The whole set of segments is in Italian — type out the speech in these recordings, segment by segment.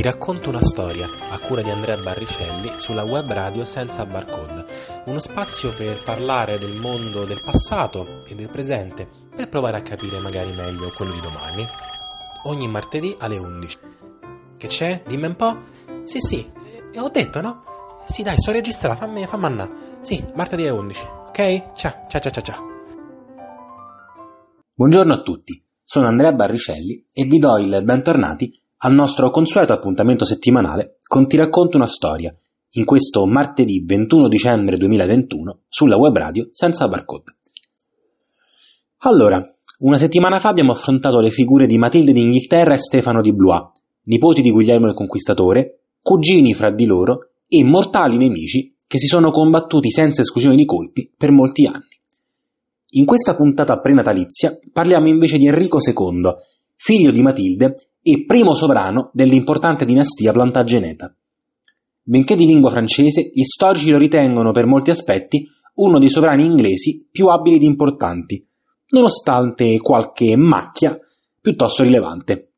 Ti racconto una storia a cura di Andrea Barricelli sulla web radio Senza Barcode, uno spazio per parlare del mondo del passato e del presente per provare a capire magari meglio quello di domani. Ogni martedì alle 11. Che c'è? Dimmi un po'? Sì, sì, eh, ho detto no? Sì, dai, sto registrando, fammi, andare. Sì, martedì alle 11, ok? Ciao, ciao, ciao, ciao, ciao. Buongiorno a tutti, sono Andrea Barricelli e vi do il bentornati al nostro consueto appuntamento settimanale con Ti racconto una storia, in questo martedì 21 dicembre 2021 sulla web radio senza barcode. Allora, una settimana fa abbiamo affrontato le figure di Matilde d'Inghilterra e Stefano di Blois, nipoti di Guglielmo il Conquistatore, cugini fra di loro e mortali nemici che si sono combattuti senza esclusione di colpi per molti anni. In questa puntata prenatalizia parliamo invece di Enrico II, figlio di Matilde e primo sovrano dell'importante dinastia Plantageneta. Benché di lingua francese, gli storici lo ritengono per molti aspetti uno dei sovrani inglesi più abili ed importanti, nonostante qualche macchia piuttosto rilevante.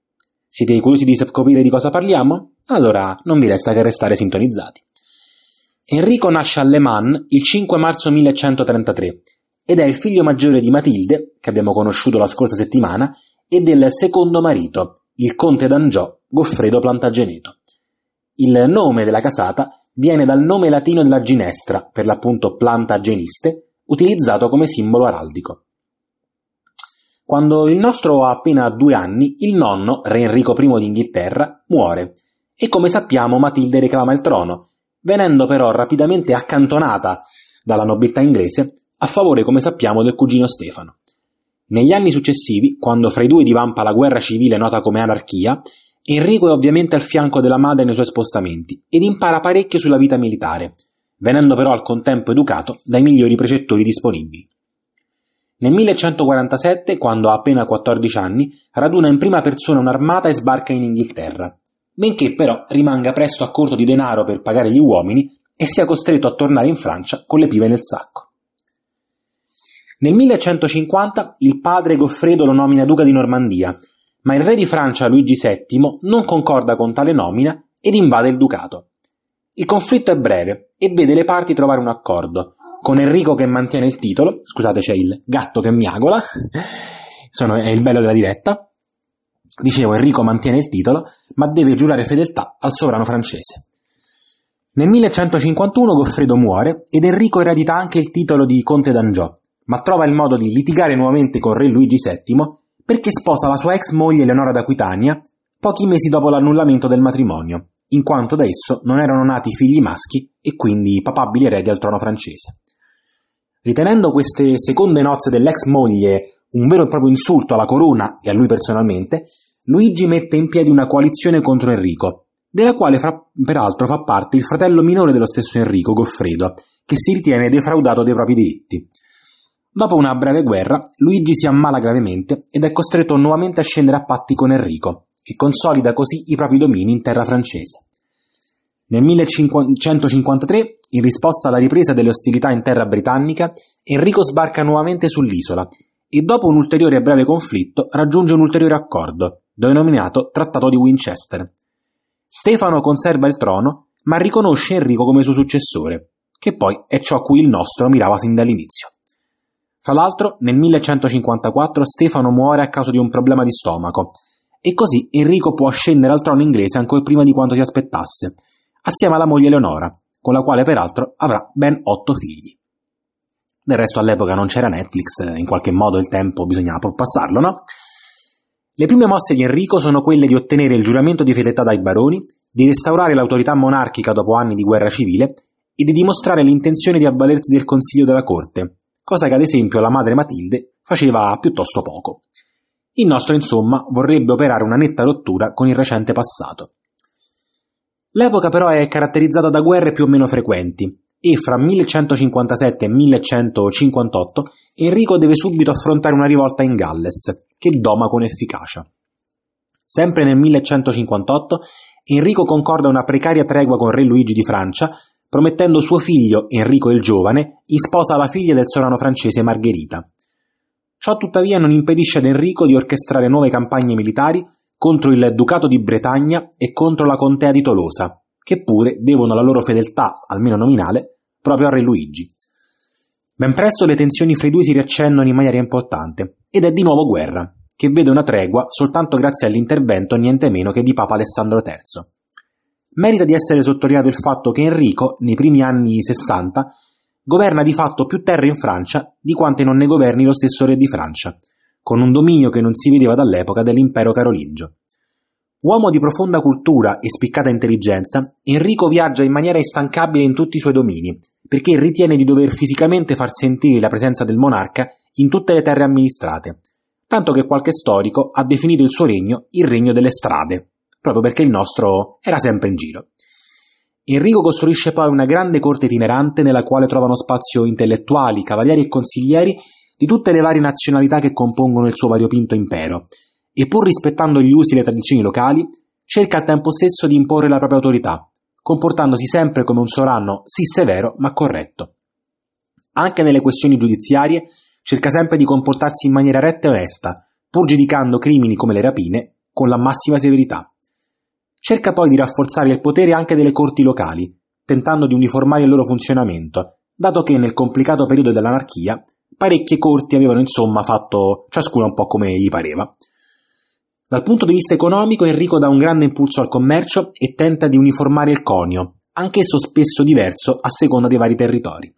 Siete curiosi di scoprire di cosa parliamo? Allora non vi resta che restare sintonizzati. Enrico nasce a Le Mans il 5 marzo 1133 ed è il figlio maggiore di Matilde, che abbiamo conosciuto la scorsa settimana, e del secondo marito, il conte d'Angiò Goffredo Plantageneto. Il nome della casata viene dal nome latino della ginestra, per l'appunto Plantageniste, utilizzato come simbolo araldico. Quando il nostro ha appena due anni, il nonno, re Enrico I d'Inghilterra, muore e come sappiamo Matilde reclama il trono, venendo però rapidamente accantonata dalla nobiltà inglese a favore, come sappiamo, del cugino Stefano. Negli anni successivi, quando fra i due divampa la guerra civile nota come anarchia, Enrico è ovviamente al fianco della madre nei suoi spostamenti ed impara parecchio sulla vita militare, venendo però al contempo educato dai migliori precettori disponibili. Nel 1147, quando ha appena 14 anni, raduna in prima persona un'armata e sbarca in Inghilterra, benché però rimanga presto a corto di denaro per pagare gli uomini e sia costretto a tornare in Francia con le pive nel sacco. Nel 1150 il padre Goffredo lo nomina duca di Normandia, ma il re di Francia Luigi VII non concorda con tale nomina ed invade il ducato. Il conflitto è breve e vede le parti trovare un accordo, con Enrico che mantiene il titolo, scusate c'è il gatto che miagola, sono, è il bello della diretta, dicevo Enrico mantiene il titolo, ma deve giurare fedeltà al sovrano francese. Nel 1151 Goffredo muore ed Enrico eredita anche il titolo di conte d'Angiò, ma trova il modo di litigare nuovamente con re Luigi VII perché sposa la sua ex moglie Eleonora d'Aquitania pochi mesi dopo l'annullamento del matrimonio, in quanto da esso non erano nati figli maschi e quindi papabili eredi al trono francese. Ritenendo queste seconde nozze dell'ex moglie un vero e proprio insulto alla corona e a lui personalmente, Luigi mette in piedi una coalizione contro Enrico, della quale fra, peraltro fa parte il fratello minore dello stesso Enrico, Goffredo, che si ritiene defraudato dei propri diritti. Dopo una breve guerra, Luigi si ammala gravemente ed è costretto nuovamente a scendere a patti con Enrico, che consolida così i propri domini in terra francese. Nel 1553, in risposta alla ripresa delle ostilità in terra britannica, Enrico sbarca nuovamente sull'isola e dopo un ulteriore e breve conflitto raggiunge un ulteriore accordo, denominato Trattato di Winchester. Stefano conserva il trono, ma riconosce Enrico come suo successore, che poi è ciò a cui il nostro mirava sin dall'inizio. Fra l'altro, nel 1154 Stefano muore a causa di un problema di stomaco, e così Enrico può ascendere al trono inglese ancora prima di quanto si aspettasse, assieme alla moglie Leonora, con la quale peraltro avrà ben otto figli. Del resto all'epoca non c'era Netflix, in qualche modo il tempo bisognava passarlo, no? Le prime mosse di Enrico sono quelle di ottenere il giuramento di fedeltà dai baroni, di restaurare l'autorità monarchica dopo anni di guerra civile e di dimostrare l'intenzione di avvalersi del consiglio della corte, cosa che ad esempio la madre Matilde faceva piuttosto poco. Il nostro, insomma, vorrebbe operare una netta rottura con il recente passato. L'epoca però è caratterizzata da guerre più o meno frequenti e fra 1157 e 1158 Enrico deve subito affrontare una rivolta in Galles, che doma con efficacia. Sempre nel 1158 Enrico concorda una precaria tregua con re Luigi di Francia promettendo suo figlio, Enrico il Giovane, in sposa alla figlia del sovrano francese Margherita. Ciò tuttavia non impedisce ad Enrico di orchestrare nuove campagne militari contro il Ducato di Bretagna e contro la Contea di Tolosa, che pure devono la loro fedeltà, almeno nominale, proprio a Re Luigi. Ben presto le tensioni fra i due si riaccendono in maniera importante ed è di nuovo guerra, che vede una tregua soltanto grazie all'intervento niente meno che di Papa Alessandro III. Merita di essere sottolineato il fatto che Enrico, nei primi anni 60, governa di fatto più terre in Francia di quante non ne governi lo stesso re di Francia, con un dominio che non si vedeva dall'epoca dell'impero carolingio. Uomo di profonda cultura e spiccata intelligenza, Enrico viaggia in maniera instancabile in tutti i suoi domini, perché ritiene di dover fisicamente far sentire la presenza del monarca in tutte le terre amministrate, tanto che qualche storico ha definito il suo regno il regno delle strade, proprio perché il nostro era sempre in giro. Enrico costruisce poi una grande corte itinerante nella quale trovano spazio intellettuali, cavalieri e consiglieri di tutte le varie nazionalità che compongono il suo variopinto impero, e pur rispettando gli usi e le tradizioni locali, cerca al tempo stesso di imporre la propria autorità, comportandosi sempre come un sovrano sì severo ma corretto. Anche nelle questioni giudiziarie cerca sempre di comportarsi in maniera retta e onesta, pur giudicando crimini come le rapine con la massima severità. Cerca poi di rafforzare il potere anche delle corti locali, tentando di uniformare il loro funzionamento, dato che nel complicato periodo dell'anarchia parecchie corti avevano insomma fatto ciascuna un po' come gli pareva. Dal punto di vista economico Enrico dà un grande impulso al commercio e tenta di uniformare il conio, anch'esso spesso diverso a seconda dei vari territori.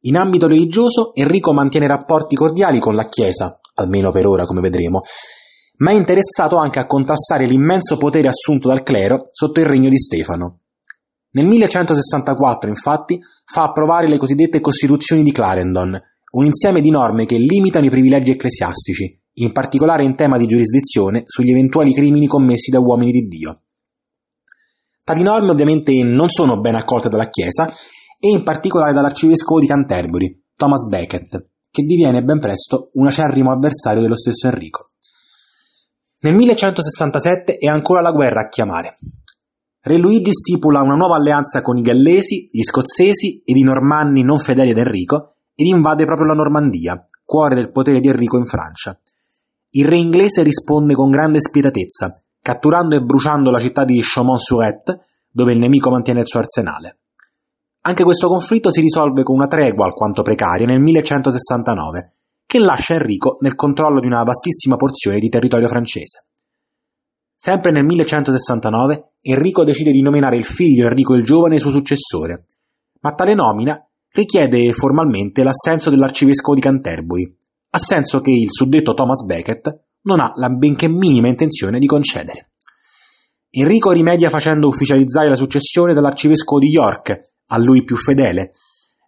In ambito religioso Enrico mantiene rapporti cordiali con la Chiesa, almeno per ora come vedremo, ma è interessato anche a contrastare l'immenso potere assunto dal clero sotto il regno di Stefano. Nel 1164, infatti, fa approvare le cosiddette Costituzioni di Clarendon, un insieme di norme che limitano i privilegi ecclesiastici, in particolare in tema di giurisdizione sugli eventuali crimini commessi da uomini di Dio. Tali norme ovviamente non sono ben accolte dalla Chiesa e in particolare dall'arcivescovo di Canterbury, Thomas Becket, che diviene ben presto un acerrimo avversario dello stesso Enrico. Nel 1167 è ancora la guerra a chiamare. Re Luigi stipula una nuova alleanza con i gallesi, gli scozzesi ed i normanni non fedeli ad Enrico ed invade proprio la Normandia, cuore del potere di Enrico in Francia. Il re inglese risponde con grande spietatezza, catturando e bruciando la città di Chaumont-sur-Ette, dove il nemico mantiene il suo arsenale. Anche questo conflitto si risolve con una tregua alquanto precaria nel 1169, che lascia Enrico nel controllo di una vastissima porzione di territorio francese. Sempre nel 1169 Enrico decide di nominare il figlio Enrico il Giovane suo successore, ma tale nomina richiede formalmente l'assenso dell'arcivescovo di Canterbury, assenso che il suddetto Thomas Becket non ha la benché minima intenzione di concedere. Enrico rimedia facendo ufficializzare la successione dall'arcivescovo di York, a lui più fedele,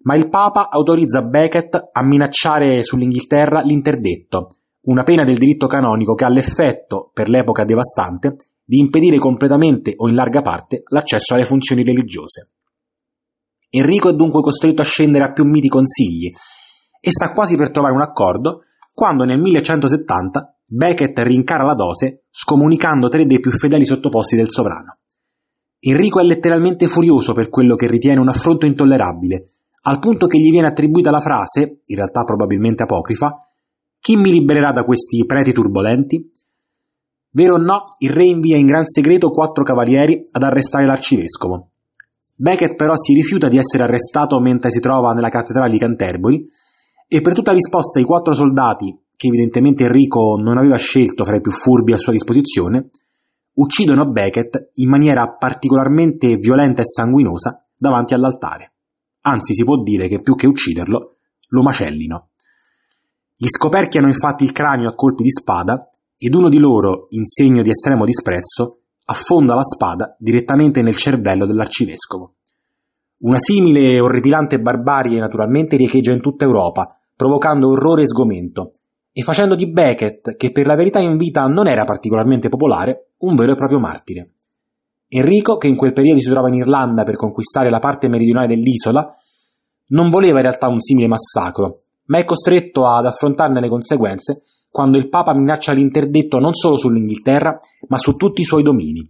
ma il Papa autorizza Becket a minacciare sull'Inghilterra l'interdetto, una pena del diritto canonico che ha l'effetto, per l'epoca devastante, di impedire completamente o in larga parte l'accesso alle funzioni religiose. Enrico è dunque costretto a scendere a più miti consigli e sta quasi per trovare un accordo quando nel 1170 Becket rincara la dose scomunicando tre dei più fedeli sottoposti del sovrano. Enrico è letteralmente furioso per quello che ritiene un affronto intollerabile al punto che gli viene attribuita la frase, in realtà probabilmente apocrifa, chi mi libererà da questi preti turbolenti? Vero o no, il re invia in gran segreto quattro cavalieri ad arrestare l'arcivescovo. Becket però si rifiuta di essere arrestato mentre si trova nella cattedrale di Canterbury e per tutta risposta ai quattro soldati, che evidentemente Enrico non aveva scelto fra i più furbi a sua disposizione, uccidono Becket in maniera particolarmente violenta e sanguinosa davanti all'altare anzi si può dire che più che ucciderlo, lo macellino. Gli scoperchiano infatti il cranio a colpi di spada ed uno di loro, in segno di estremo disprezzo, affonda la spada direttamente nel cervello dell'arcivescovo. Una simile e orripilante barbarie naturalmente riecheggia in tutta Europa, provocando orrore e sgomento, e facendo di Becket, che per la verità in vita non era particolarmente popolare, un vero e proprio martire. Enrico, che in quel periodo si trovava in Irlanda per conquistare la parte meridionale dell'isola, non voleva in realtà un simile massacro, ma è costretto ad affrontarne le conseguenze quando il Papa minaccia l'interdetto non solo sull'Inghilterra, ma su tutti i suoi domini.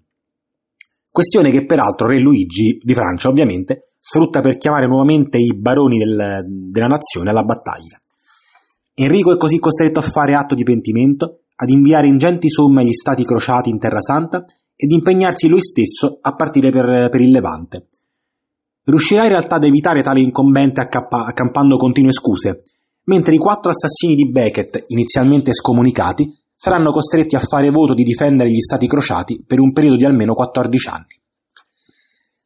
Questione che peraltro Re Luigi di Francia, ovviamente, sfrutta per chiamare nuovamente i baroni del, della nazione alla battaglia. Enrico è così costretto a fare atto di pentimento ad inviare ingenti somme agli stati crociati in Terra Santa ed impegnarsi lui stesso a partire per, per il Levante. Riuscirà in realtà ad evitare tale incombente accappa- accampando continue scuse, mentre i quattro assassini di Beckett, inizialmente scomunicati, saranno costretti a fare voto di difendere gli stati crociati per un periodo di almeno 14 anni.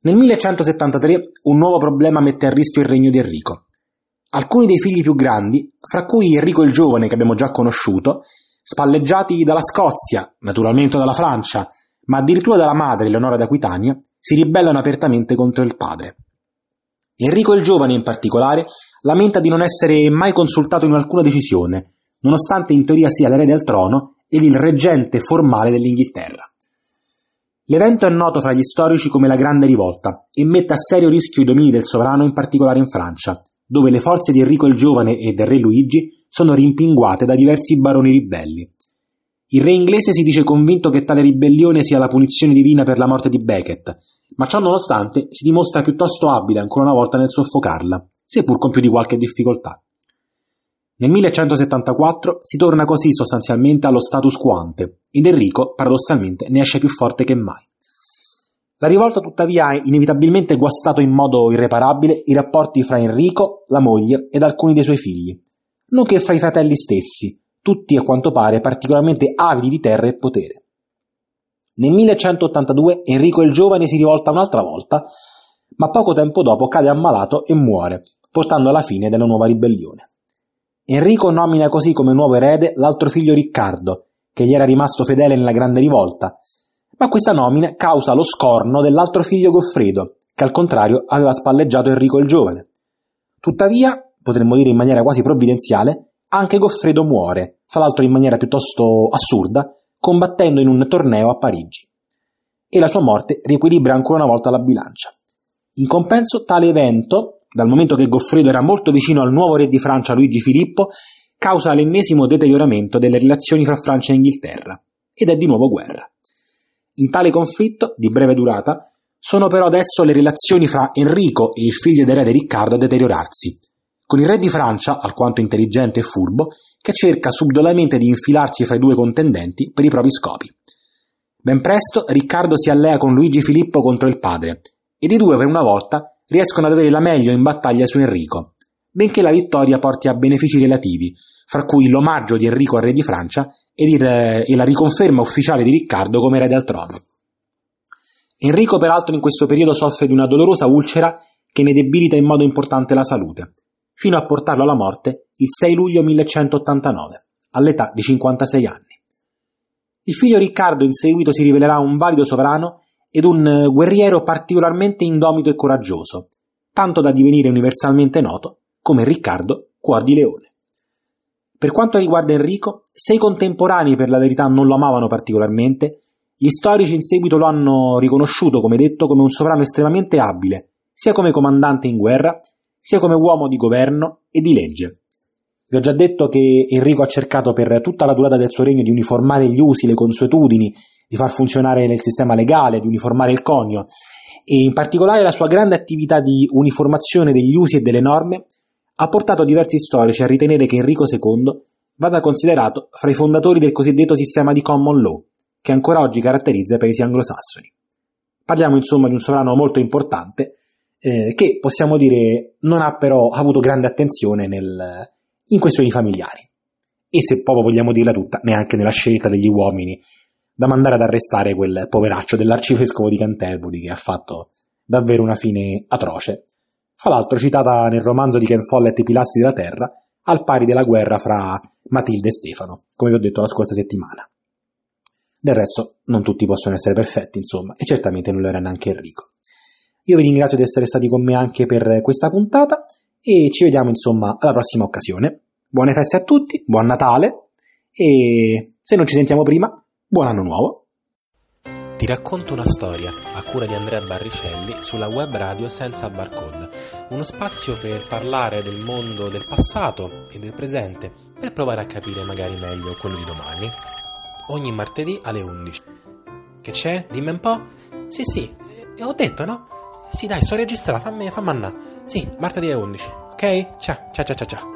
Nel 1173 un nuovo problema mette a rischio il regno di Enrico. Alcuni dei figli più grandi, fra cui Enrico il Giovane che abbiamo già conosciuto, spalleggiati dalla Scozia, naturalmente dalla Francia, ma addirittura dalla madre Leonora d'Aquitania, si ribellano apertamente contro il padre. Enrico il Giovane in particolare lamenta di non essere mai consultato in alcuna decisione, nonostante in teoria sia l'erede al trono ed il reggente formale dell'Inghilterra. L'evento è noto fra gli storici come la Grande Rivolta e mette a serio rischio i domini del sovrano in particolare in Francia, dove le forze di Enrico il Giovane e del re Luigi sono rimpinguate da diversi baroni ribelli. Il re inglese si dice convinto che tale ribellione sia la punizione divina per la morte di Becket, ma ciò nonostante si dimostra piuttosto abile ancora una volta nel soffocarla, seppur con più di qualche difficoltà. Nel 1174 si torna così sostanzialmente allo status quo ante, ed Enrico, paradossalmente, ne esce più forte che mai. La rivolta tuttavia ha inevitabilmente guastato in modo irreparabile i rapporti fra Enrico, la moglie ed alcuni dei suoi figli, nonché fra i fratelli stessi, tutti a quanto pare particolarmente avidi di terra e potere. Nel 1182 Enrico il Giovane si rivolta un'altra volta, ma poco tempo dopo cade ammalato e muore, portando alla fine della nuova ribellione. Enrico nomina così come nuovo erede l'altro figlio Riccardo, che gli era rimasto fedele nella grande rivolta, ma questa nomina causa lo scorno dell'altro figlio Goffredo, che al contrario aveva spalleggiato Enrico il Giovane. Tuttavia, potremmo dire in maniera quasi provvidenziale, anche Goffredo muore, fra l'altro in maniera piuttosto assurda, combattendo in un torneo a Parigi. E la sua morte riequilibra ancora una volta la bilancia. In compenso, tale evento, dal momento che Goffredo era molto vicino al nuovo re di Francia Luigi Filippo, causa l'ennesimo deterioramento delle relazioni fra Francia e Inghilterra, ed è di nuovo guerra. In tale conflitto, di breve durata, sono però adesso le relazioni fra Enrico e il figlio ed Riccardo a deteriorarsi, con il re di Francia, alquanto intelligente e furbo, che cerca subdolamente di infilarsi fra i due contendenti per i propri scopi. Ben presto Riccardo si allea con Luigi Filippo contro il padre, ed i due per una volta riescono ad avere la meglio in battaglia su Enrico, benché la vittoria porti a benefici relativi, fra cui l'omaggio di Enrico al re di Francia il, e la riconferma ufficiale di Riccardo come erede al trono. Enrico peraltro in questo periodo soffre di una dolorosa ulcera che ne debilita in modo importante la salute, fino a portarlo alla morte il 6 luglio 1189, all'età di 56 anni. Il figlio Riccardo in seguito si rivelerà un valido sovrano ed un eh, guerriero particolarmente indomito e coraggioso, tanto da divenire universalmente noto come Riccardo Cuor di Leone. Per quanto riguarda Enrico, se i contemporanei per la verità non lo amavano particolarmente, gli storici in seguito lo hanno riconosciuto, come detto, come un sovrano estremamente abile, sia come comandante in guerra, sia come uomo di governo e di legge. Vi ho già detto che Enrico ha cercato per tutta la durata del suo regno di uniformare gli usi, le consuetudini, di far funzionare il sistema legale, di uniformare il conio e in particolare la sua grande attività di uniformazione degli usi e delle norme ha portato diversi storici a ritenere che Enrico II vada considerato fra i fondatori del cosiddetto sistema di common law, che ancora oggi caratterizza i paesi anglosassoni. Parliamo insomma di un sovrano molto importante eh, che possiamo dire non ha però avuto grande attenzione nel, in questioni familiari. E se proprio vogliamo dirla tutta, neanche nella scelta degli uomini da mandare ad arrestare quel poveraccio dell'arcivescovo di Canterbury che ha fatto davvero una fine atroce. Fra l'altro citata nel romanzo di Ken Follett I pilastri della terra, al pari della guerra fra Matilde e Stefano, come vi ho detto la scorsa settimana. Del resto, non tutti possono essere perfetti, insomma, e certamente non lo era neanche Enrico. Io vi ringrazio di essere stati con me anche per questa puntata e ci vediamo insomma alla prossima occasione. Buone feste a tutti, buon Natale e se non ci sentiamo prima, buon anno nuovo. Ti racconto una storia a cura di Andrea Barricelli sulla web radio senza barcode, uno spazio per parlare del mondo del passato e del presente per provare a capire magari meglio quello di domani. Ogni martedì alle 11. Che c'è? Dimmi un po'? Sì, sì, ho detto no? Sì, dai, sto registrando, fammi, fammi andare. Sì, martedì alle 11. Ok? Ciao, ciao, ciao, ciao.